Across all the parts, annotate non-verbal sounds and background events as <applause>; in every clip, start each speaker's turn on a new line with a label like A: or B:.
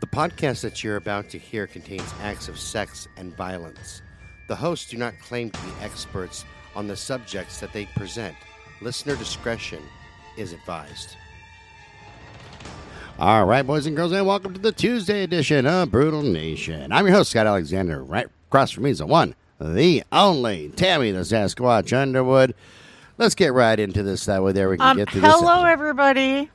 A: The podcast that you're about to hear contains acts of sex and violence. The hosts do not claim to be experts on the subjects that they present. Listener discretion is advised. All right, boys and girls, and welcome to the Tuesday edition of Brutal Nation. I'm your host, Scott Alexander. Right across from me is the one, the only Tammy the Sasquatch Underwood. Let's get right into this. That way, there we can
B: Um,
A: get to this.
B: hello, everybody.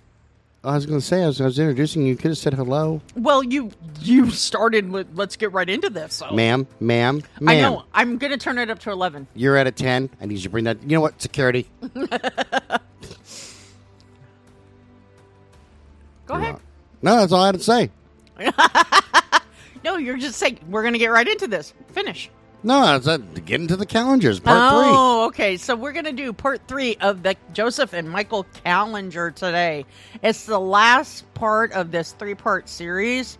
A: I was going to say, I was, I was introducing you. You could have said hello.
B: Well, you you started with let's get right into this. So
A: Ma'am, ma'am, ma'am.
B: I know I'm gonna turn it up to eleven.
A: You're at a 10. I need you to bring that. You know what? Security. <laughs>
B: Go ahead.
A: No, that's all I had to say. <laughs>
B: No, you're just saying we're gonna get right into this. Finish.
A: No, that's uh, get into the Kallingers, part
B: oh, okay. So we're gonna do part three of the Joseph and Michael Kallinger today. It's the last part of this three-part series.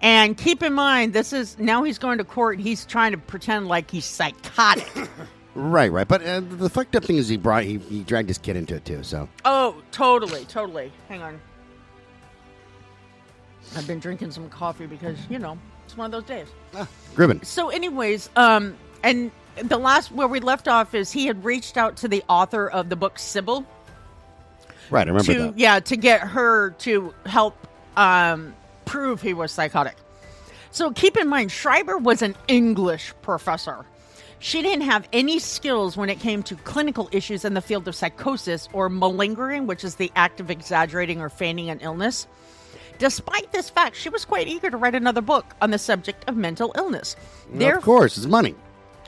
B: And keep in mind, this is now he's going to court. He's trying to pretend like he's psychotic. <coughs>
A: Right, right. But uh, the fucked up thing is he brought he, he dragged his kid into it too. So
B: Oh, totally, totally. Hang on. I've been drinking some coffee because, you know, it's one of those days.
A: ah, Gribben.
B: So, anyways, um, and the last where we left off is he had reached out to the author of the book Sybil
A: Right, I remember
B: to
A: that.
B: yeah to get her to help um, prove he was psychotic. So keep in mind, Schreiber was an English professor. She didn't have any skills when it came to clinical issues in the field of psychosis or malingering, which is the act of exaggerating or feigning an illness. Despite this fact, she was quite eager to write another book on the subject of mental illness.
A: of course, it's money.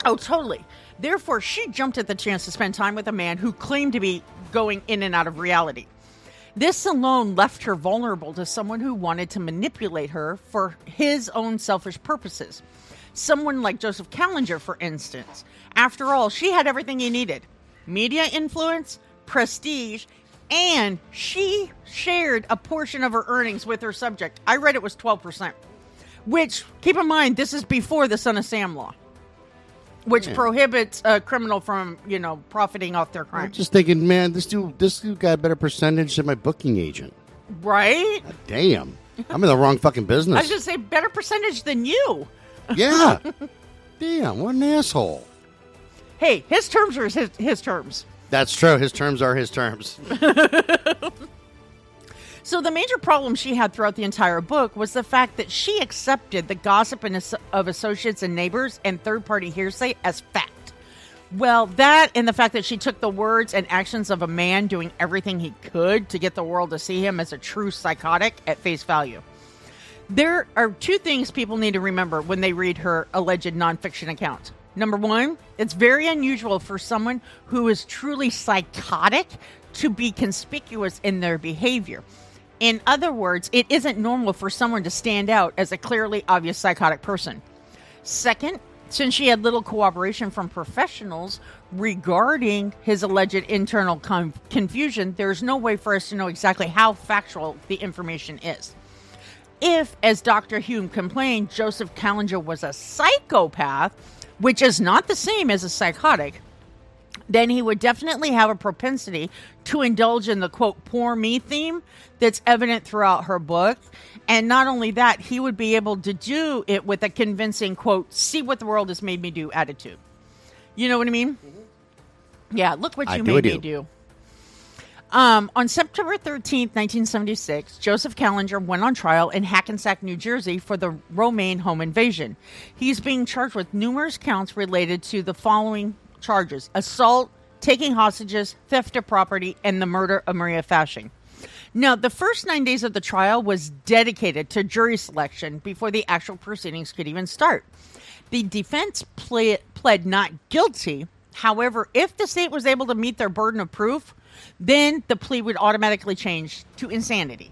B: Oh, totally. Therefore, she jumped at the chance to spend time with a man who claimed to be going in and out of reality. This alone left her vulnerable to someone who wanted to manipulate her for his own selfish purposes. Someone like Joseph Kallinger, for instance. After all, she had everything he needed media influence, prestige, and she shared a portion of her earnings with her subject. I read it was 12%. Which, keep in mind, this is before the Son of Sam law which
A: Yeah.
B: prohibits a criminal from you know profiting off their
A: I'm just thinking, man, this dude, this dude got a better percentage than my booking agent.
B: right?
A: Damn, I'm in the wrong fucking <laughs>
B: I
A: business.
B: was just say better percentage than you. <laughs>
A: yeah. Damn, what an asshole.
B: Hey, his terms are his, his terms.
A: That's true. His terms are his terms. <laughs>
B: So the major problem she had throughout the entire book was the fact that she accepted the gossip of associates and neighbors and third-party hearsay as fact. Well, that and the fact that she took the words and actions of a man doing everything he could to get the world to see him as a true psychotic at face value. There are two things people need to remember when they read her alleged nonfiction account. Number one, it's very unusual for someone who is truly psychotic to be conspicuous in their behavior. In other words, it isn't normal for someone to stand out as a clearly obvious psychotic person. Second, since she had little cooperation from professionals regarding his alleged internal con- confusion, there's no way for us to know exactly how factual the information is. If, as Dr. Hume complained, Joseph Kallinger was a psychopath, which is not the same as a psychotic, then he would definitely have a propensity to indulge in the quote poor me theme that's evident throughout her book. And not only that he would be able to do it with a convincing quote see what the world has made me do attitude. You know what i mean? Mm-hmm. Yeah look what
A: I
B: you
A: do,
B: made
A: I
B: me
A: do.
B: Um, on September 13th, 1976, Joseph Kallinger went on trial in Hackensack, New Jersey for the Romaine home invasion. He's being charged with numerous counts related to the following charges assault, taking hostages, theft of property, and the murder of Maria Fasching. Now, the first nine days of the trial was dedicated to jury selection before the actual proceedings could even start. The defense ple- pled not guilty. However, if the state was able to meet their burden of proof, then the plea would automatically change to insanity.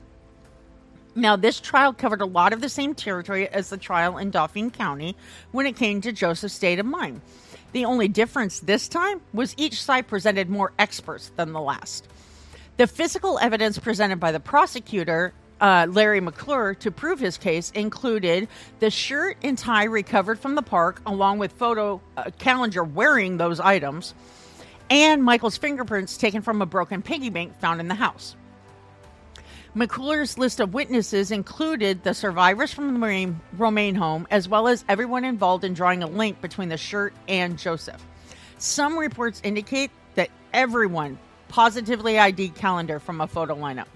B: Now, this trial covered a lot of the same territory as the trial in Dauphin County when it came to Joseph's state of mind. The only difference this time was each side presented more experts than the last. The physical evidence presented by the prosecutor, uh, Larry McClure, to prove his case included the shirt and tie recovered from the park, along with photo uh, wearing those items, and Michael's fingerprints taken from a broken piggy bank found in the house. McClure's list of witnesses included the survivors from the Romaine, Romaine home, as well as everyone involved in drawing a link between the shirt and Joseph. Some reports indicate that everyone positively ID'd Kallinger from a photo lineup.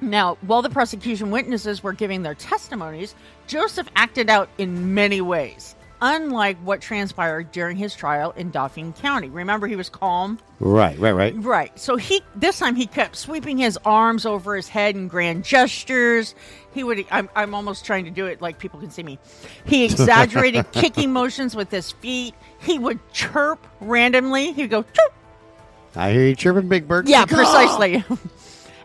B: Now, while the prosecution witnesses were giving their testimonies, Joseph acted out in many ways, unlike what transpired during his trial in Dauphin County. Remember, he was calm.
A: Right, right, right.
B: Right. So he this time he kept sweeping his arms over his head in grand gestures. He would I'm, I'm almost trying to do it like people can see me. He <laughs> exaggerated kicking motions with his feet. He would chirp randomly. He'd go chirp.
A: I hear you chirping, Big Bird.
B: Yeah, precisely. <laughs> <laughs>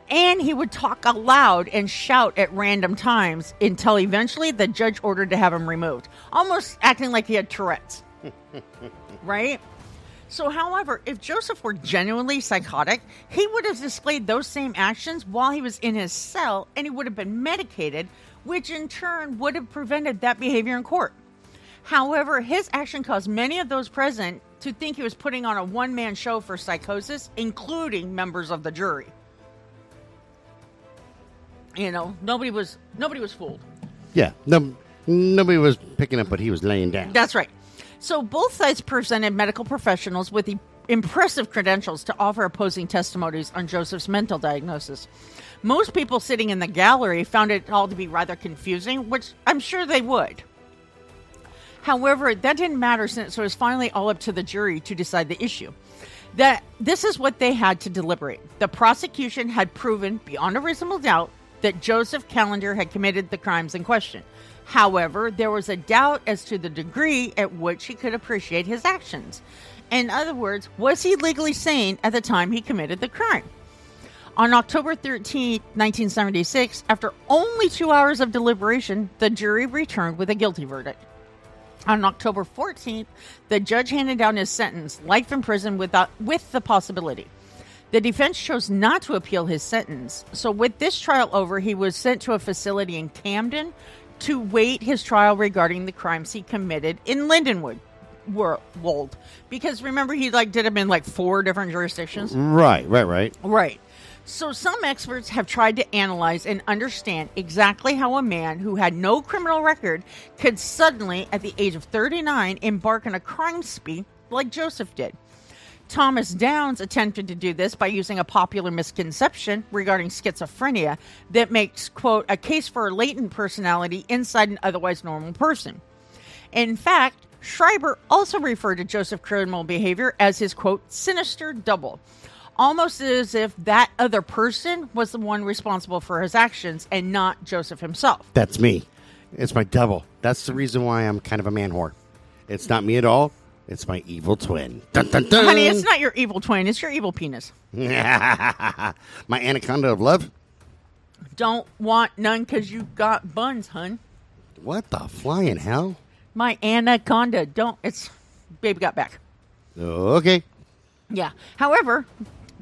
B: and he would talk aloud and shout at random times until eventually the judge ordered to have him removed, almost acting like he had Tourette's. <laughs> right? So, however, if Joseph were genuinely psychotic, he would have displayed those same actions while he was in his cell and he would have been medicated, which in turn would have prevented that behavior in court. However, his action caused many of those present to think he was putting on a one man show for psychosis, including members of the jury. You know, nobody was nobody was fooled.
A: Yeah. No, nobody was picking up what he was laying down.
B: That's right. So both sides presented medical professionals with the impressive credentials to offer opposing testimonies on Joseph's mental diagnosis. Most people sitting in the gallery found it all to be rather confusing, which I'm sure they would. However, that didn't matter since it was finally all up to the jury to decide the issue. That this is what they had to deliberate. The prosecution had proven beyond a reasonable doubt that Joseph Kallinger had committed the crimes in question. However, there was a doubt as to the degree at which he could appreciate his actions. In other words, was he legally sane at the time he committed the crime? On October 13, 1976, after only two hours of deliberation, the jury returned with a guilty verdict. On October 14th, the judge handed down his sentence, life in prison without, with the possibility. The defense chose not to appeal his sentence. So, with this trial over, he was sent to a facility in Camden to wait his trial regarding the crimes he committed in Lindenwood. Wold, because remember he like did them in like four different jurisdictions.
A: Right, right, right.
B: Right. So some experts have tried to analyze and understand exactly how a man who had no criminal record could suddenly, at the age of 39, embark on a crime spree like Joseph did. Thomas Downs attempted to do this by using a popular misconception regarding schizophrenia that makes, quote, a case for a latent personality inside an otherwise normal person. In fact, Schreiber also referred to Joseph criminal behavior as his, quote, sinister double, almost as if that other person was the one responsible for his actions and not Joseph himself.
A: That's me. It's my double. That's the reason why I'm kind of a man whore. It's not me at all. It's my evil twin. Dun, dun, dun.
B: Honey, it's not your evil twin, it's your evil penis. <laughs>
A: my anaconda of love.
B: Don't want none because you got buns, hun.
A: What the flying hell?
B: My anaconda. Don't. It's. Baby got back.
A: Okay.
B: Yeah. However,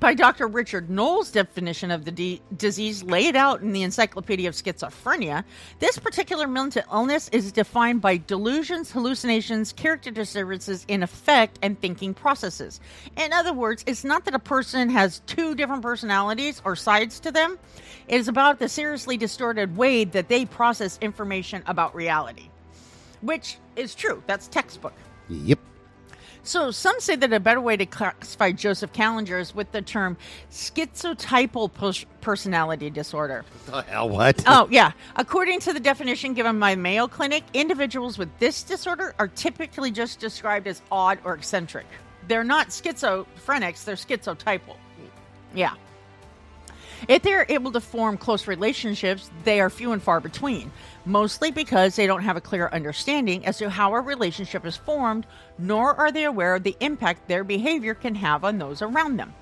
B: by Dr. Richard Noll's definition of the disease laid out in the Encyclopedia of Schizophrenia, this particular mental illness is defined by delusions, hallucinations, character disturbances in affect and thinking processes. In other words, it's not that a person has two different personalities or sides to them, it is about the seriously distorted way that they process information about reality, which is true. That's textbook.
A: Yep.
B: So some say that a better way to classify Joseph Kallinger is with the term schizotypal personality disorder.
A: The hell, what?
B: Oh, <laughs> yeah. According to the definition given by Mayo Clinic, individuals with this disorder are typically just described as odd or eccentric. They're not schizophrenics, they're schizotypal. Yeah. If they're able to form close relationships, they are few and far between, mostly because they don't have a clear understanding as to how a relationship is formed, nor are they aware of the impact their behavior can have on those around them.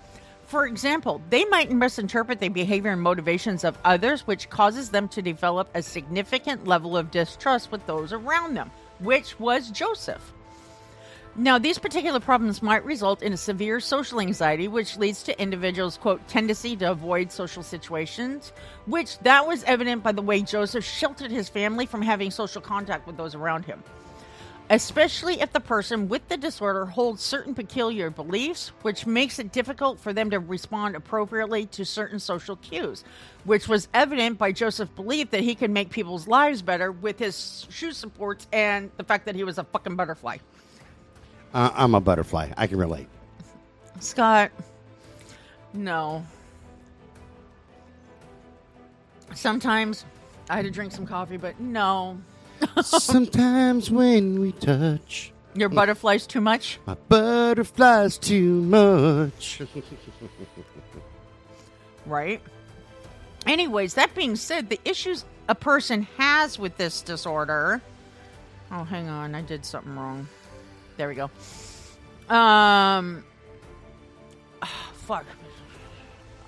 B: For example, they might misinterpret the behavior and motivations of others, which causes them to develop a significant level of distrust with those around them, which was Joseph. Now, these particular problems might result in a severe social anxiety, which leads to individuals' quote tendency to avoid social situations, which that was evident by the way Joseph sheltered his family from having social contact with those around him. especially if the person with the disorder holds certain peculiar beliefs, which makes it difficult for them to respond appropriately to certain social cues, which was evident by Joseph's belief that he could make people's lives better with his shoe supports and the fact that he was a fucking butterfly.
A: Uh, I'm a butterfly. I can relate.
B: Scott, no. Sometimes I had to drink some coffee, but no. <laughs>
A: Sometimes when we touch,
B: Your butterfly's too much?
A: my butterflies too much. <laughs>
B: right? Anyways, that being said, the issues a person has with this disorder. Oh, hang on, I did something wrong. There we go. Um, fuck,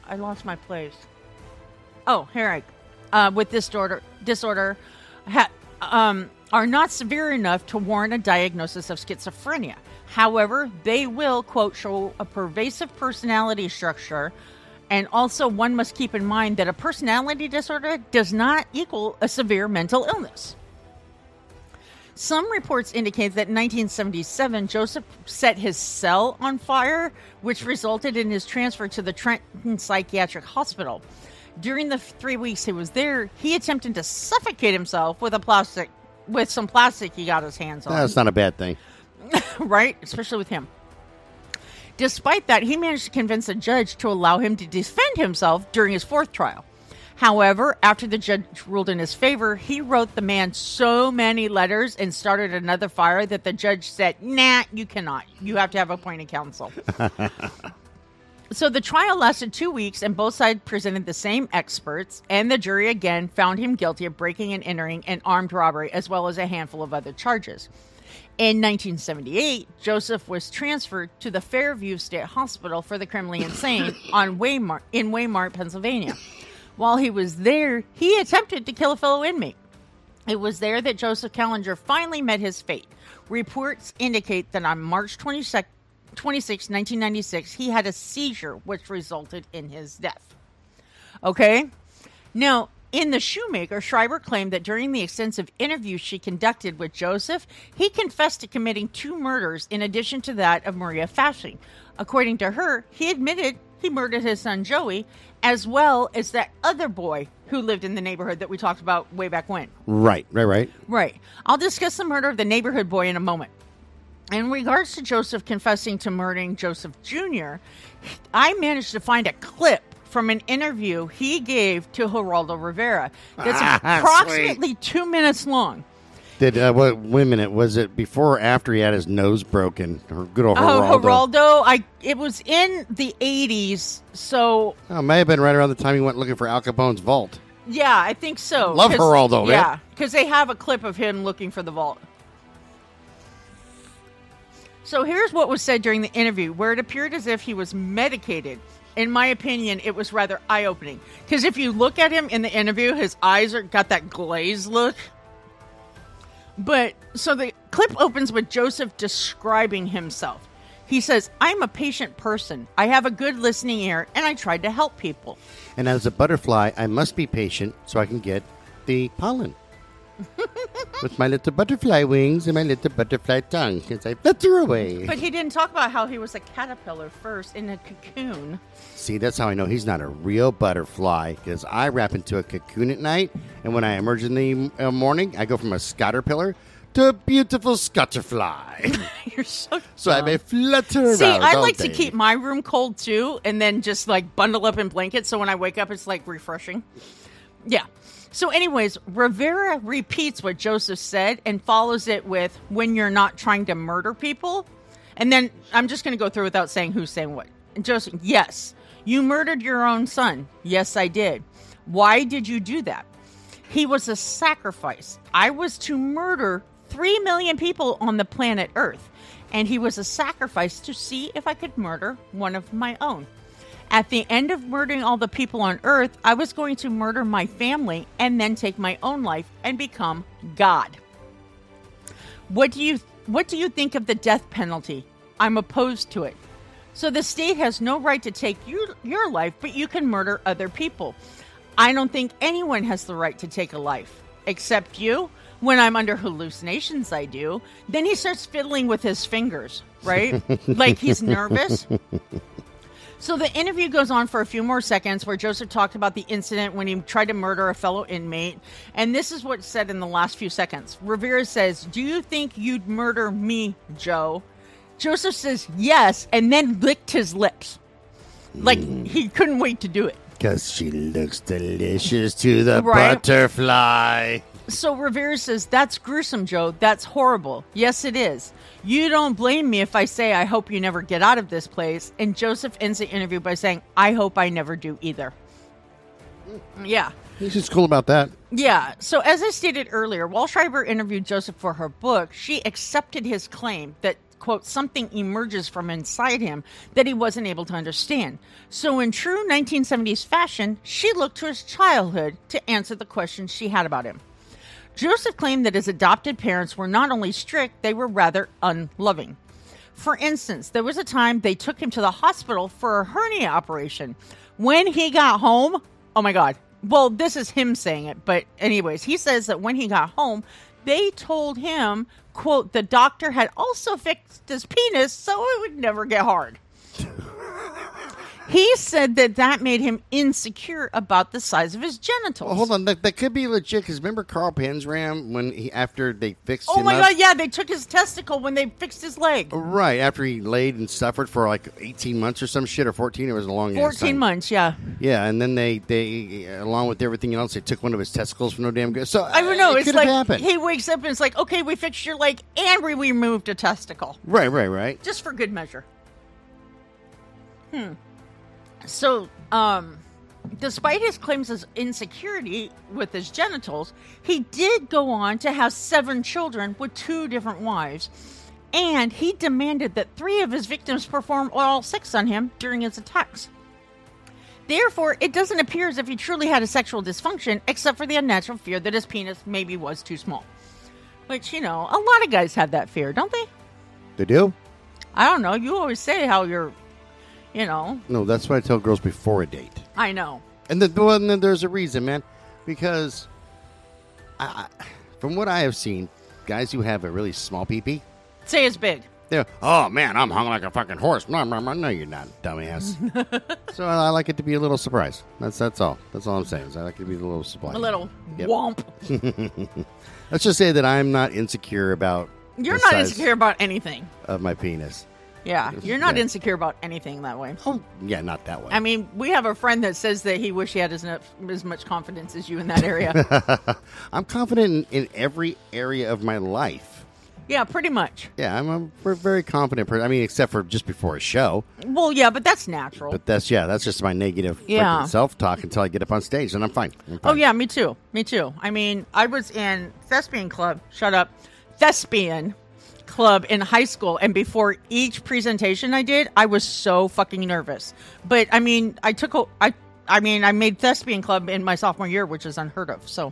B: I lost my place. Oh, here I. Uh, with this disorder, disorder, ha, um, are not severe enough to warrant a diagnosis of schizophrenia. However, they will quote show a pervasive personality structure and also, one must keep in mind that a personality disorder does not equal a severe mental illness. Some reports indicate that in 1977, Joseph set his cell on fire, which resulted in his transfer to the Trenton Psychiatric Hospital. During the three weeks he was there, he attempted to suffocate himself with a plastic, with some plastic he got his hands on
A: That's not a bad thing. <laughs>
B: right? Especially with him. Despite that, he managed to convince a judge to allow him to defend himself during his fourth trial. However, after the judge ruled in his favor, he wrote the man so many letters and started another fire that the judge said, Nah, you cannot. You have to have appointed counsel. <laughs> so the trial lasted two weeks, and both sides presented the same experts, and the jury again found him guilty of breaking and entering and armed robbery, as well as a handful of other charges. In 1978, Joseph was transferred to the Fairview State Hospital for the criminally insane <laughs> on Waymart in Waymart, Pennsylvania. While he was there, he attempted to kill a fellow inmate. It was there that Joseph Kallinger finally met his fate. Reports indicate that on March 26, 26 1996, he had a seizure which resulted in his death. Okay? Now, in The Shoemaker, Schreiber claimed that during the extensive interviews she conducted with Joseph, he confessed to committing two murders in addition to that of Maria Fasching. According to her, he admitted he murdered his son Joey, as well as that other boy who lived in the neighborhood that we talked about way back when.
A: Right, right, right.
B: Right. I'll discuss the murder of the neighborhood boy in a moment. In regards to Joseph confessing to murdering Joseph Jr., I managed to find a clip from an interview he gave to Geraldo Rivera that's
A: Ah, <laughs>
B: approximately two minutes long.
A: Did uh, what? Wait a minute. Was it before or after he had his nose broken? Or good old Geraldo.
B: Oh,
A: Geraldo.
B: I it was in the '80s, so
A: Oh, it may have been right around the time he went looking for Al Capone's vault.
B: yeah, I think so.
A: Love Geraldo.
B: Yeah, because they have a clip of him looking for the vault. So here's what was said during the interview, where it appeared as if he was medicated. In my opinion, it was rather eye opening. Because if you look at him in the interview, his eyes are got that glazed look. But so the clip opens with Joseph describing himself. He says, I'm a patient person. I have a good listening ear, and I tried to help people.
A: And as a butterfly, I must be patient so I can get the pollen. With my little butterfly wings and my little butterfly tongue, as I flutter away.
B: But he didn't talk about how he was a caterpillar first in a cocoon.
A: See, that's how I know he's not a real butterfly, because I wrap into a cocoon at night, and when I emerge in the uh, morning, I go from a scatterpillar to a beautiful scutterfly. <laughs>
B: You're so <laughs>
A: so I
B: dumb.
A: may flutter
B: See, I like to keep my room cold too, and then just like bundle up in blankets. So when I wake up, it's like refreshing. Yeah. So, anyways, Rivera repeats what Joseph said and follows it with "when you're not trying to murder people," and then I'm just going to go through without saying who's saying what. And Joseph, yes, you murdered your own son. Yes, I did. Why did you do that? He was a sacrifice. I was to murder 3 million people on the planet Earth, and he was a sacrifice to see if I could murder one of my own. At the end of murdering all the people on Earth, I was going to murder my family and then take my own life and become God. What do you what do you think of the death penalty? I'm opposed to it. So the state has no right to take you, your life, but you can murder other people. I don't think anyone has the right to take a life. except you. When I'm under hallucinations, I do. Then he starts fiddling with his fingers, right? <laughs> like he's nervous. So the interview goes on for a few more seconds where Joseph talked about the incident when he tried to murder a fellow inmate. And this is what's said in the last few seconds. Rivera says, Do you think you'd murder me, Joe? Joseph says yes, and then licked his lips. Like mm. he couldn't wait to do it.
A: Because she looks delicious to the
B: Right.
A: butterfly.
B: So Rivera says, That's gruesome, Joe. That's horrible. Yes, it is. You don't blame me if I say I hope you never get out of this place. And Joseph ends the interview by saying, I hope I never do either. Yeah.
A: He's just cool about that.
B: Yeah. So, as I stated earlier, while Schreiber interviewed Joseph for her book, she accepted his claim that, quote, something emerges from inside him that he wasn't able to understand. So, in true 1970s fashion, she looked to his childhood to answer the questions she had about him. Joseph claimed that his adopted parents were not only strict, they were rather unloving. For instance, there was a time they took him to the hospital for a hernia operation. When he got home, oh my God. Well, this is him saying it, but anyways, he says that when he got home, they told him, quote, the doctor had also fixed his penis so it would never get hard. <laughs> he said that that made him insecure about the size of his genitals.
A: Well, hold on, that, that could be legit. Because remember Carl Panzram when he after they fixed
B: Oh
A: him
B: my
A: up?
B: god, yeah, they took his testicle when they fixed his leg.
A: Right after he laid and suffered for like eighteen months or some shit, or fourteen. It was a long. ass
B: 14
A: time.
B: months, yeah.
A: Yeah, and then they they along with everything else, they took one of his testicles for no damn good. So
B: I don't know.
A: It
B: It's
A: could
B: like
A: have happened.
B: he wakes up and it's like, okay, we fixed your leg and we removed a testicle
A: right, right, right.
B: just for good measure. Hmm. So, um, despite his claims of insecurity with his genitals, he did go on to have seven children with two different wives. And he demanded that three of his victims perform oral sex on him during his attacks. Therefore, it doesn't appear as if he truly had a sexual dysfunction, except for the unnatural fear that his penis maybe was too small. Which, you know, a lot of guys have that fear, don't they?
A: They do.
B: I don't know. You always say how you're, you know,
A: No, that's what I tell girls before a date.
B: I know.
A: And then, well, and then there's a reason, man, because I, I, from what I have seen, guys who have a really small peepee,
B: Say it's big.
A: they're oh man, I'm hung like a fucking horse. No, no, no, no, you're not, dumbass. <laughs> so I like it to be a little surprise. That's that's all. That's all I'm saying. Is I like it to be a little surprise.
B: A little
A: Yep.
B: womp. <laughs>
A: Let's just say that I'm not insecure about.
B: You're not insecure about anything.
A: of my penis.
B: Yeah, you're not
A: Yeah.
B: insecure about anything that way.
A: Oh, yeah, not that way.
B: I mean, we have a friend that says that he wish he had as, enough, as much confidence as you in that area. <laughs>
A: I'm confident in, in every area of my life.
B: yeah, pretty much.
A: Yeah, I'm a very confident person. I mean, except for just before a show.
B: Well, yeah, but that's natural.
A: But that's yeah, that's just my negative
B: Yeah.
A: self talk until I get up on stage, and I'm fine. I'm
B: Oh yeah, me too. Me too. I mean, I was in thespian club. Shut up, thespian club in high school, and before each presentation I did, I was so fucking nervous. But I mean, I took a, I, I mean, I made thespian club in my sophomore year, which is unheard of. So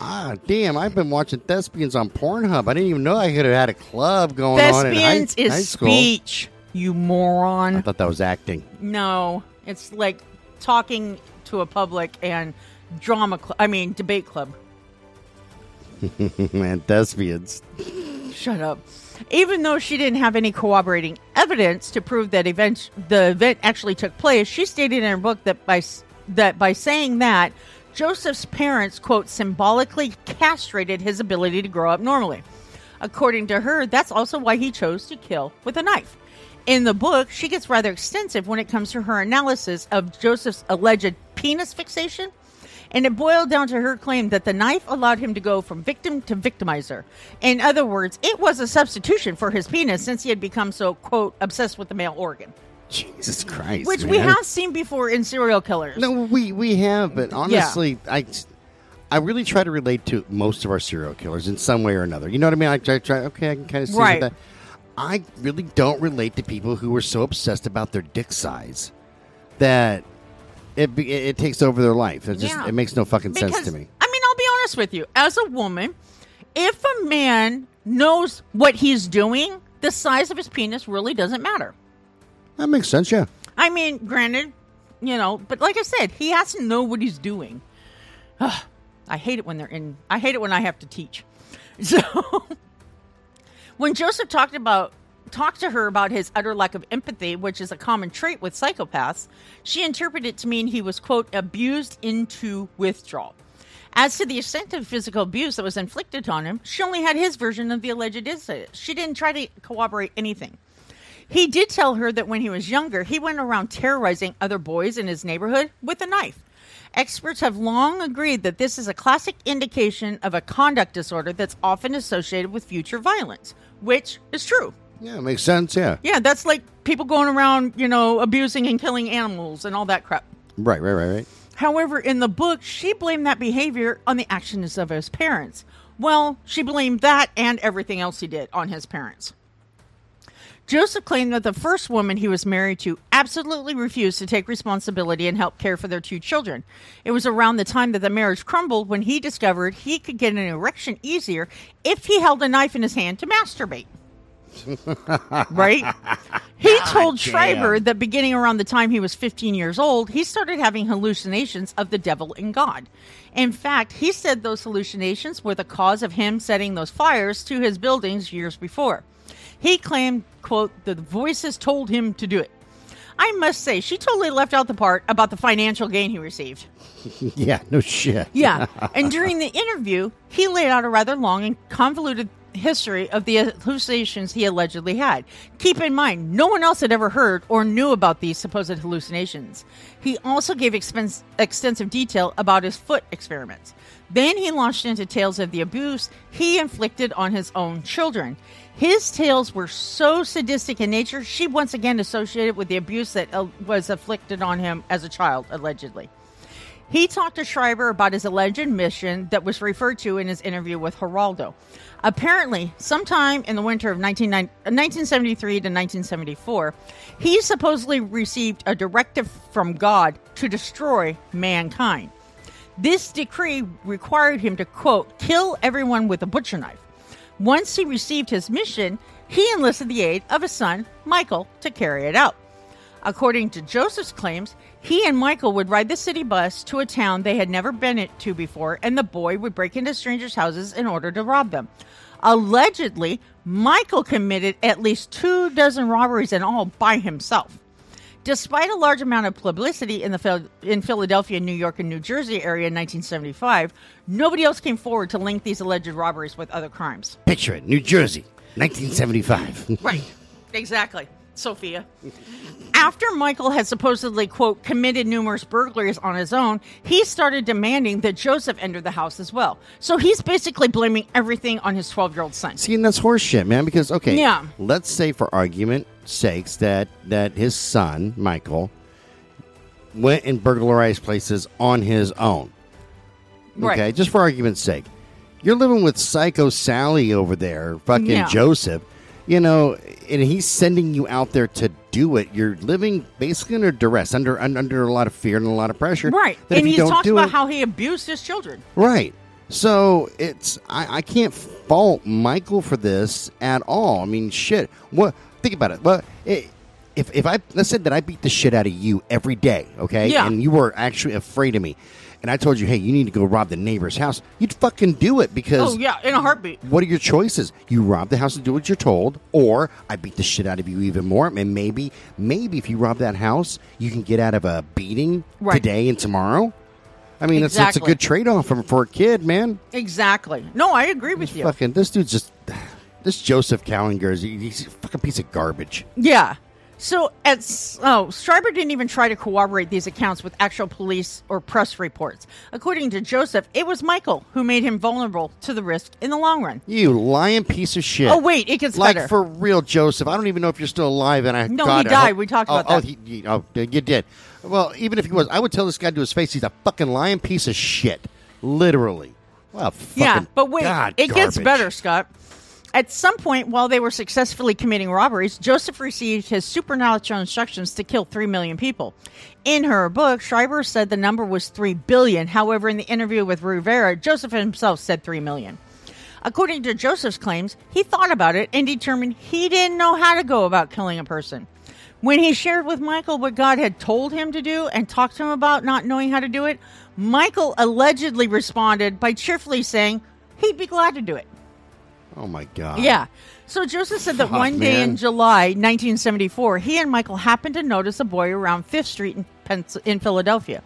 A: Ah, damn! I've been watching thespians on Pornhub. I didn't even know I could have had a club going on in high,
B: thespians is
A: high school.
B: speech, you moron!
A: I thought that was acting.
B: No, it's like talking to a public and drama. Cl- I mean, debate club. <laughs>
A: Man, thespians.
B: Shut up. Even though she didn't have any corroborating evidence to prove that event the event actually took place, she stated in her book that by that by saying that Joseph's parents quote symbolically castrated his ability to grow up normally. According to her, that's also why he chose to kill with a knife. In the book, she gets rather extensive when it comes to her analysis of Joseph's alleged penis fixation and it boiled down to her claim that the knife allowed him to go from victim to victimizer. In other words, it was a substitution for his penis since he had become so, quote, obsessed with the male organ,
A: Jesus Christ.
B: which we have seen before in serial killers.
A: No, we we have, but honestly, I I really try to relate to most of our serial killers in some way or another. You know what I mean? I try, try okay, I can kind of see
B: Right.
A: that. I really don't relate to people who are so obsessed about their dick size that it it, it takes over their life. It just
B: Yeah.
A: it makes no fucking sense to me.
B: I mean, I'll be honest with you. As a woman, if a man knows what he's doing, the size of his penis really doesn't matter.
A: That makes sense, yeah.
B: I mean, granted, you know, but like I said, he has to know what he's doing. I hate it when they're in. I hate it when I have to teach. <laughs> So when Joseph talked about talked to her about his utter lack of empathy, which is a common trait with psychopaths, she interpreted it to mean he was quote abused into withdrawal. As to the extent of physical abuse that was inflicted on him, she only had his version of the alleged incident. She didn't try to corroborate anything. He did tell her that when he was younger, he went around terrorizing other boys in his neighborhood with a knife. Experts have long agreed that this is a classic indication of a conduct disorder that's often associated with future violence, which is true.
A: Yeah, makes sense. Yeah.
B: Yeah, that's like people going around, you know, abusing and killing animals and all that crap.
A: Right, right, right, right.
B: However, in the book, she blamed that behavior on the actions of his parents. Well, she blamed that and everything else he did on his parents. Joseph claimed that the first woman he was married to absolutely refused to take responsibility and help care for their two children. It was around the time that the marriage crumbled when he discovered he could get an erection easier if he held a knife in his hand to masturbate. <laughs> right? He told Schreiber that beginning around the time he was 15 years old, he started having hallucinations of the devil and God. In fact, he said those hallucinations were the cause of him setting those fires to his buildings years before. He claimed, quote, the voices told him to do it. I must say, she totally left out the part about the financial gain he received. <laughs>
A: yeah, no shit.
B: Yeah. And <laughs> during the interview, he laid out a rather long and convoluted history of the hallucinations he allegedly had. Keep in mind, no one else had ever heard or knew about these supposed hallucinations. He also gave expense, extensive detail about his foot experiments. Then he launched into tales of the abuse he inflicted on his own children. His tales were so sadistic in nature, she once again associated with the abuse that uh, was inflicted on him as a child, allegedly. He talked to Schreiber about his alleged mission that was referred to in his interview with Geraldo. Apparently, sometime in the winter of 1973 uh, to 1974, he supposedly received a directive from God to destroy mankind. This decree required him to, quote, kill everyone with a butcher knife. Once he received his mission, he enlisted the aid of his son, Michael, to carry it out. According to Joseph's claims, he and Michael would ride the city bus to a town they had never been to before, and the boy would break into strangers' houses in order to rob them. Allegedly, Michael committed at least two dozen robberies in all by himself. Despite a large amount of publicity in the in Philadelphia, New York, and New Jersey area in 1975, nobody else came forward to link these alleged robberies with other crimes.
A: Picture it, New Jersey, 1975.
B: right, exactly. Sophia. <laughs> After Michael had supposedly, quote, committed numerous burglaries on his own, he started demanding that Joseph enter the house as well. So he's basically blaming everything on his 12 year old son.
A: See, and that's horseshit, man, because, okay,
B: Yeah.
A: let's say for argument sakes that, that his son, Michael, went and burglarized places on his own.
B: Right.
A: Okay, just for argument's sake. You're living with Psycho Sally over there, fucking
B: Yeah.
A: Joseph, you know, and he's sending you out there to do it. You're living basically under duress, under un- under a lot of fear and a lot of pressure.
B: Right. And
A: you
B: he talks about
A: it-
B: how he abused his children.
A: Right. So it's I, I can't fault Michael for this at all. I mean, shit. What? Think about it. Well, it, if if I let's say that I beat the shit out of you every day, okay,
B: Yeah.
A: and you were actually afraid of me, and I told you, hey, you need to go rob the neighbor's house, you'd fucking do it because.
B: Oh, yeah, in a heartbeat.
A: What are your choices? You rob the house and do what you're told, or I beat the shit out of you even more. And maybe, maybe if you rob that house, you can get out of a beating
B: Right.
A: today and tomorrow. I mean, that's, that's a good trade off for, a kid, man.
B: Exactly. No, I agree with you.
A: Fucking this dude's just this Joseph Kallinger is he's a fucking piece of garbage.
B: Yeah. So at oh, Schreiber didn't even try to corroborate these accounts with actual police or press reports. According to Joseph, it was Michael who made him vulnerable to the risk in the long run.
A: You lying piece of shit.
B: Oh, wait, it gets
A: like
B: better.
A: Like, for real, Joseph. I don't even know if you're still alive. And I
B: No,
A: God,
B: he
A: I hope-
B: died. Oh, we talked
A: oh,
B: about
A: oh,
B: that.
A: he, he- oh, you did. Well, even if he was, I would tell this guy to his face, he's a fucking lying piece of shit. Literally. Well, fucking,
B: yeah, but wait,
A: God,
B: it gets better, Scott. At some point, while they were successfully committing robberies, Joseph received his supernatural instructions to kill 3 million people. In her book, Schreiber said the number was 3 billion. However, in the interview with Rivera, Joseph himself said 3 million. According to Joseph's claims, he thought about it and determined he didn't know how to go about killing a person. When he shared with Michael what God had told him to do and talked to him about not knowing how to do it, Michael allegedly responded by cheerfully saying he'd be glad to do it.
A: Oh my god.
B: Yeah. So Joseph said that
A: Fuck,
B: one day
A: man.
B: in July 1974, he and Michael happened to notice a boy around Fifth Street in, Pens- in Philadelphia.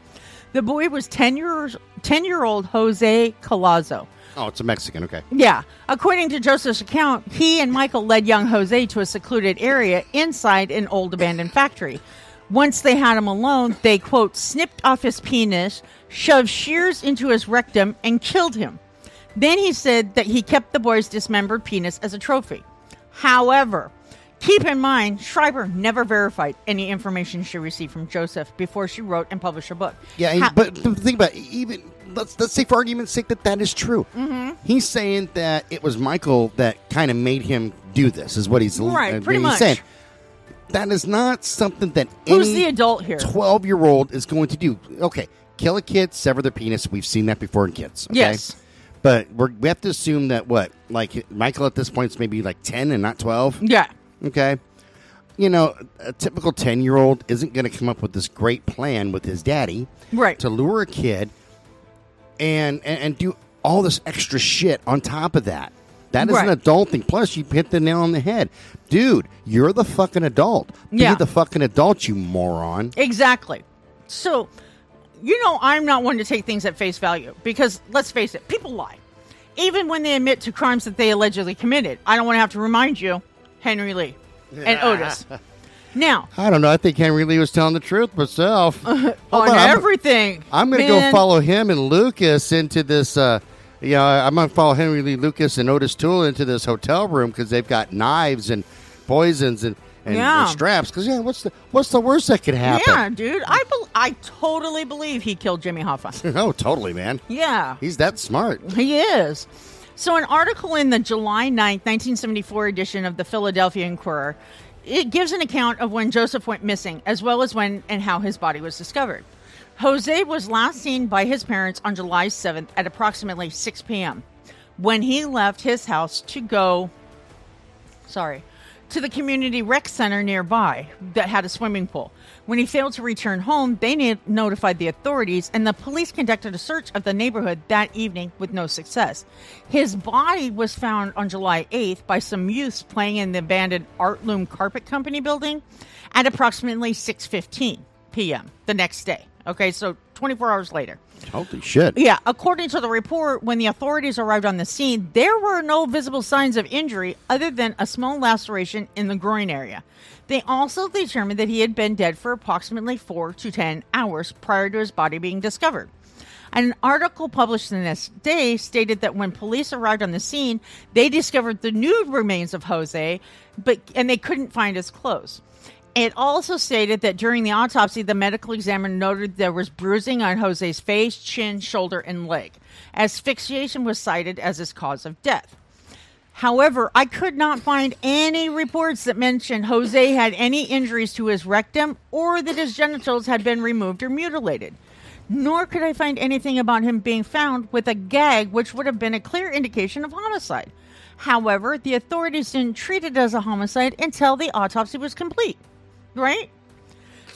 B: The boy was 10 years 10 year old Jose Collazo.
A: Oh, it's a Mexican. Okay.
B: Yeah. According to Joseph's account, he and Michael led young Jose to a secluded area inside an old abandoned factory. Once they had him alone, they, quote, snipped off his penis, shoved shears into his rectum, and killed him. Then he said that he kept the boy's dismembered penis as a trophy. However, keep in mind, Schreiber never verified any information she received from Joseph before she wrote and published her book.
A: Yeah,
B: Ha-
A: but the thing about it, even let's let's say for argument's sake that that is true. Mm-hmm. He's saying that it was Michael that kind of made him do this. Is what he's
B: Right,
A: uh,
B: pretty
A: he's
B: much.
A: saying. That is not something that
B: Who's
A: any
B: the adult here?
A: twelve year old is going to do. Okay, kill a kid, sever their penis. We've seen that before in kids. Okay?
B: Yes.
A: But we're, we have to assume that what like Michael at this point is maybe like ten and not twelve.
B: Yeah.
A: Okay. You know, a typical 10 year old isn't going to come up with this great plan with his daddy
B: Right.
A: to lure a kid and, and, and do all this extra shit on top of that. That is an adult thing. Plus, you hit the nail on the head. Dude, you're the fucking adult.
B: Yeah.
A: Be the fucking adult, you moron.
B: Exactly. So, you know, I'm not one to take things at face value because let's face it, people lie. Even when they admit to crimes that they allegedly committed. I don't want to have to remind you, Henry Lee and Otis. Now,
A: I don't know. I think Henry Lee was telling the truth myself. <laughs>
B: On,
A: on, I'm-
B: everything.
A: I'm going to go follow him and Lucas into this. Uh, you know, I'm going to follow Henry Lee Lucas and Otis Toole into this hotel room because they've got knives and poisons and, and,
B: Yeah.
A: and straps. Because yeah, what's the what's the worst that could happen?
B: Yeah, dude. I bel I totally believe he killed Jimmy Hoffa. <laughs>
A: oh, totally, man.
B: yeah.
A: He's that smart.
B: He is. So, an article in the July 9th, 1974 edition of the Philadelphia Inquirer, it gives an account of when Joseph went missing, as well as when and how his body was discovered. Jose was last seen by his parents on July 7th at approximately 6 p.m. when he left his house to go, sorry, to the community rec center nearby that had a swimming pool. When he failed to return home, they notified the authorities, and the police conducted a search of the neighborhood that evening with no success. His body was found on July 8th by some youths playing in the abandoned Art Loom Carpet Company building at approximately 6:15 p.m. the next day. Okay, so 24 hours later.
A: Holy shit.
B: Yeah, according to the report, when the authorities arrived on the scene, there were no visible signs of injury other than a small laceration in the groin area. They also determined that he had been dead for approximately 4 to 10 hours prior to his body being discovered. An article published the next day stated that when police arrived on the scene, they discovered the nude remains of Jose, but and they couldn't find his clothes. It also stated that during the autopsy, the medical examiner noted there was bruising on Jose's face, chin, shoulder, and leg. Asphyxiation was cited as his cause of death. However, I could not find any reports that mentioned Jose had any injuries to his rectum or that his genitals had been removed or mutilated. Nor could I find anything about him being found with a gag, which would have been a clear indication of homicide. However, the authorities didn't treat it as a homicide until the autopsy was complete. Right?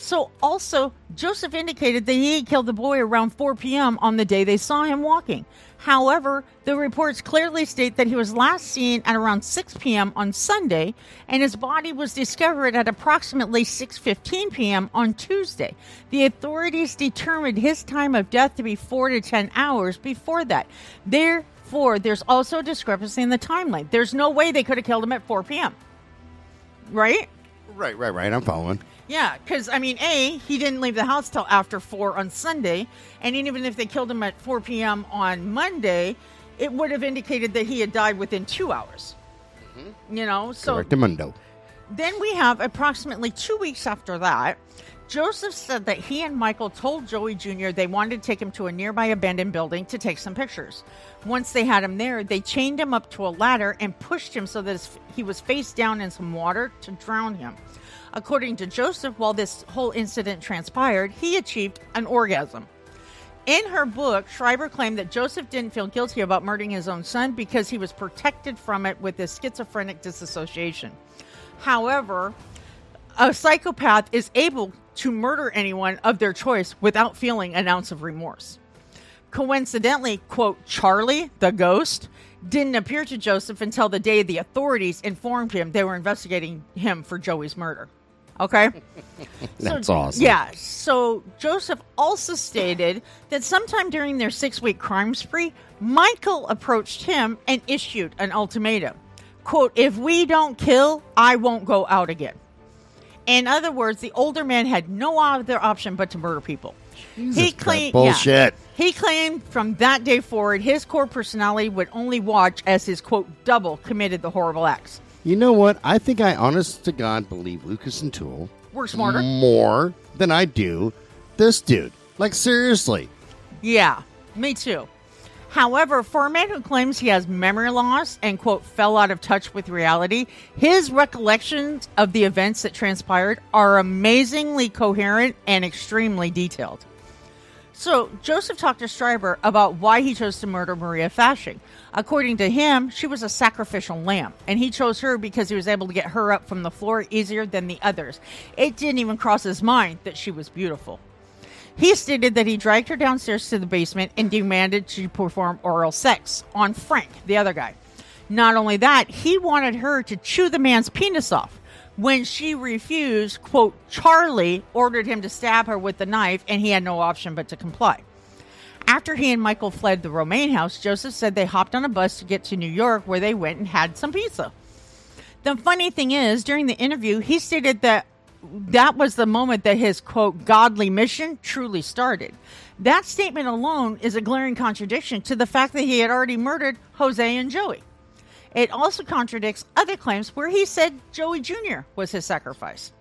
B: So, also, Joseph indicated that he killed the boy around 4 p.m. on the day they saw him walking. However, the reports clearly state that he was last seen at around 6 p.m. on Sunday, and his body was discovered at approximately 6:15 p.m. on Tuesday. The authorities determined his time of death to be 4 to 10 hours before that. Therefore, there's also a discrepancy in the timeline. There's no way they could have killed him at 4 p.m. Right?
A: Right, right, right. I'm following.
B: Yeah, because I mean, a he didn't leave the house till after four on Sunday, and even if they killed him at four p.m. on Monday, it would have indicated that he had died within two hours. Mm-hmm. You know, so
A: Correctamundo.
B: then we have approximately two weeks after that. Joseph said that he and Michael told Joey Jr. they wanted to take him to a nearby abandoned building to take some pictures. Once they had him there, they chained him up to a ladder and pushed him so that he was face down in some water to drown him. According to Joseph, while this whole incident transpired, he achieved an orgasm. In her book, Schreiber claimed that Joseph didn't feel guilty about murdering his own son because he was protected from it with his schizophrenic disassociation. However, a psychopath is able to murder anyone of their choice without feeling an ounce of remorse. Coincidentally, quote, Charlie, the ghost, didn't appear to Joseph until the day the authorities informed him they were investigating him for Joey's murder. Okay? <laughs>
A: That's
B: so,
A: awesome.
B: Yeah. So Joseph also stated that sometime during their six week crime spree, Michael approached him and issued an ultimatum. Quote, if we don't kill, I won't go out again. In other words, the older man had no other option but to murder people. he
A: Christ,
B: claimed
A: bullshit.
B: yeah. he claimed from that day forward his core personality would only watch as his quote double committed the horrible acts.
A: You know what? I think I, honest to God, believe Lucas and Toole
B: We're smarter.
A: more than I do this dude. Like seriously.
B: Yeah, me too. However, for a man who claims he has memory loss and, quote, fell out of touch with reality, his recollections of the events that transpired are amazingly coherent and extremely detailed. So, Joseph talked to Schreiber about why he chose to murder Maria Fasching. According to him, she was a sacrificial lamb, and he chose her because he was able to get her up from the floor easier than the others. It didn't even cross his mind that she was beautiful. He stated that he dragged her downstairs to the basement and demanded to perform oral sex on Frank, the other guy. Not only that, he wanted her to chew the man's penis off. When she refused, quote, Charlie ordered him to stab her with the knife, and he had no option but to comply. After he and Michael fled the Romaine house, Joseph said they hopped on a bus to get to New York where they went and had some pizza. The funny thing is, during the interview, he stated that that was the moment that his quote godly mission truly started. That statement alone is a glaring contradiction to the fact that he had already murdered Jose and Joey. It also contradicts other claims where he said Joey Jr. was his sacrifice.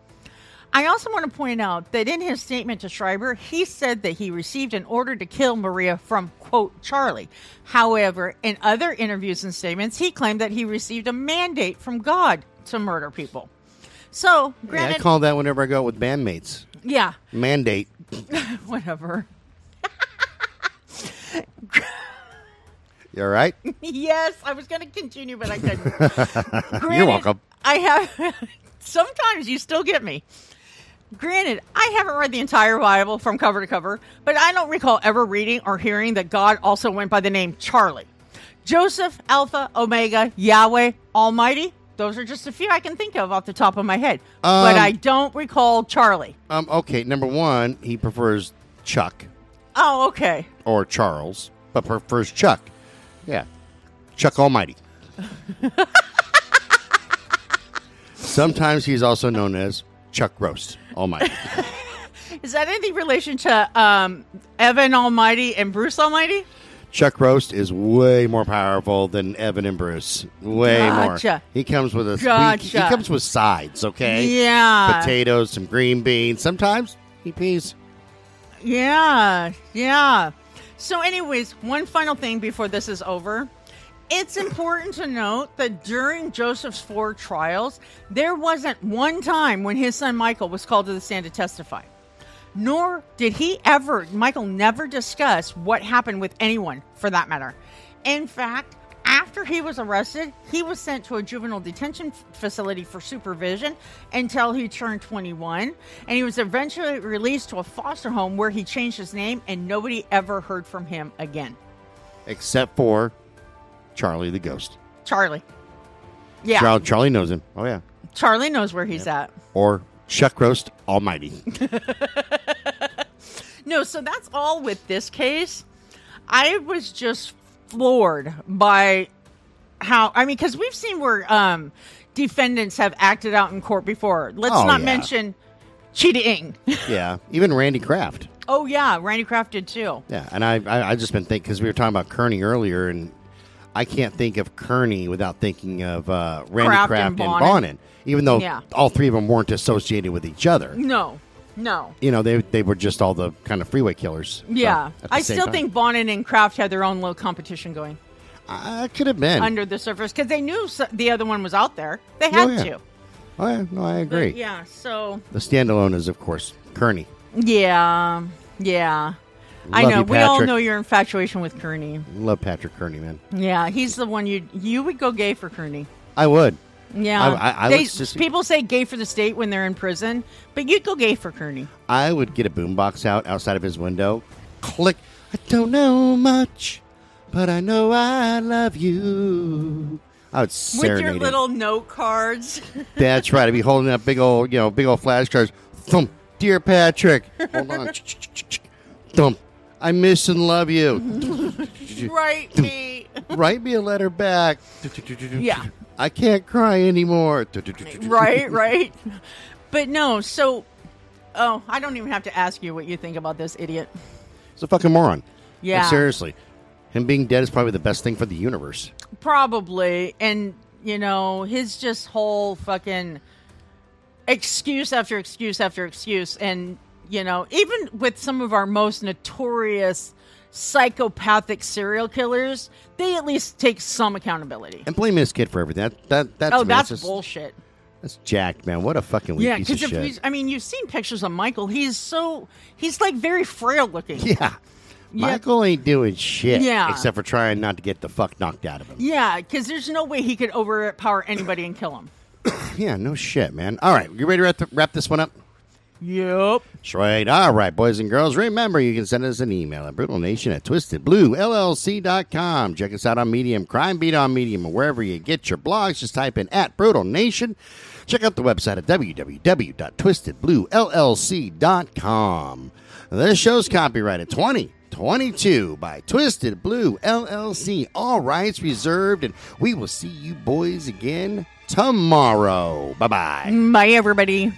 B: I also want to point out that in his statement to Schreiber, he said that he received an order to kill Maria from, quote, Charlie. However, in other interviews and statements, he claimed that he received a mandate from God to murder people. So,
A: Yeah, I call that whenever I go out with bandmates.
B: yeah,
A: Mandate. <laughs>
B: whatever.
A: You all right?
B: yes, I was going to continue, but I couldn't. <laughs>
A: You're welcome.
B: I have. <laughs> Sometimes you still get me. Granted, I haven't read the entire Bible from cover to cover, but I don't recall ever reading or hearing that God also went by the name Charlie. Joseph, Alpha, Omega, Yahweh, Almighty. Those are just a few I can think of off the top of my head. but
A: Um,
B: I don't recall Charlie.
A: Um, okay, number one, he prefers Chuck
B: Oh, okay.
A: or Charles, but prefers Chuck. Yeah. Chuck Almighty. <laughs> Sometimes he's also known as Chuck Roast Almighty. <laughs>
B: Is that any relation to um, Evan Almighty and Bruce Almighty?
A: Chuck Roast is way more powerful than Evan and Bruce. Way
B: Gotcha.
A: more. He comes with a he- he, comes with sides, okay?
B: Yeah.
A: Potatoes, some green beans. Sometimes he pees.
B: Yeah, yeah. So, anyways, one final thing before this is over. It's important to note that during Joseph's four trials, there wasn't one time when his son Michael was called to the stand to testify. Nor did he ever, Michael never discuss what happened with anyone for that matter. In fact, after he was arrested, he was sent to a juvenile detention facility for supervision until he turned 21, and he was eventually released to a foster home where he changed his name and nobody ever heard from him again.
A: Except for Charlie the Ghost.
B: Charlie. Yeah.
A: Char- Charlie knows him. Oh, yeah.
B: Charlie knows where he's at.
A: Or Chuck Roast Almighty. <laughs>
B: No, so that's all with this case. I was just floored by how I mean because we've seen where um defendants have acted out in court before. Let's
A: Oh,
B: not
A: yeah.
B: mention cheating. <laughs>
A: yeah. Even Randy Kraft.
B: oh yeah, Randy Kraft did too.
A: Yeah, and I I, I just been thinking because we were talking about Kearney earlier, and I can't think of Kearney without thinking of uh, Randy
B: Kraft
A: Kraft,
B: and
A: and
B: Bonin.
A: Bonin, even though
B: Yeah.
A: all three of them weren't associated with each other.
B: No, no.
A: You know, they they were just all the kind of freeway killers.
B: Yeah,
A: at
B: I still
A: time.
B: think Bonin and Kraft had their own little competition going
A: I could have been.
B: under the surface because they knew so- the other one was out there. They had
A: Oh, yeah.
B: to.
A: oh, yeah, no, I agree.
B: But yeah. So
A: The standalone is, of course, Kearney.
B: yeah, yeah. I
A: Love
B: know.
A: you,
B: we all
A: Patrick.
B: know your infatuation with Kearney.
A: Love Patrick Kearney, man.
B: Yeah, he's the one you you would go gay for Kearney.
A: I would.
B: Yeah,
A: I- I- I
B: They-
A: would just-
B: people say gay for the state when they're in prison, but you'd go gay for Kearney.
A: I would get a boombox out outside of his window, click. I don't know much, but I know I love you. I would serenade With
B: your
A: him.
B: little note cards. <laughs>
A: That's right. I'd be holding up big old, you know, big old flashcards. Thump, dear Patrick. Hold on. <laughs> Thump. I miss and love you. <laughs>
B: right, me. <laughs>
A: Write me a letter back.
B: Yeah.
A: I can't cry anymore.
B: right, <laughs> right. But no, so oh, I don't even have to ask you what you think about this idiot.
A: He's a fucking moron.
B: Yeah.
A: Like, seriously. Him being dead is probably the best thing for the universe.
B: Probably. And, you know, his just whole fucking excuse after excuse after excuse. And, you know, even with some of our most notorious psychopathic serial killers, they at least take some accountability.
A: And blame this kid for everything. That, that, that's,
B: oh,
A: man,
B: that's
A: just-
B: bullshit.
A: That's jacked, man. What a fucking weak
B: Yeah,
A: piece of
B: because if
A: shit.
B: I mean, you've seen pictures of Michael. He's so he's like very frail looking. <laughs>
A: Yeah. Michael ain't doing shit.
B: Yeah.
A: Except for trying not to get the fuck knocked out of him.
B: Yeah, because there's no way he could overpower anybody and kill him. <coughs>
A: Yeah, no shit, man. All right, you ready to wrap this one up?
B: Yep.
A: Sweet. All right, boys and girls. Remember, you can send us an email at brutalnation at twistedbluellc.com. Check us out on Medium, Crime Beat on Medium, or wherever you get your blogs. Just type in at Brutal Nation. Check out the website at www.twistedbluellc.com. This show's copyrighted 2022 by Twisted Blue LLC. All rights reserved, and we will see you boys again tomorrow. Bye bye.
B: Bye, everybody.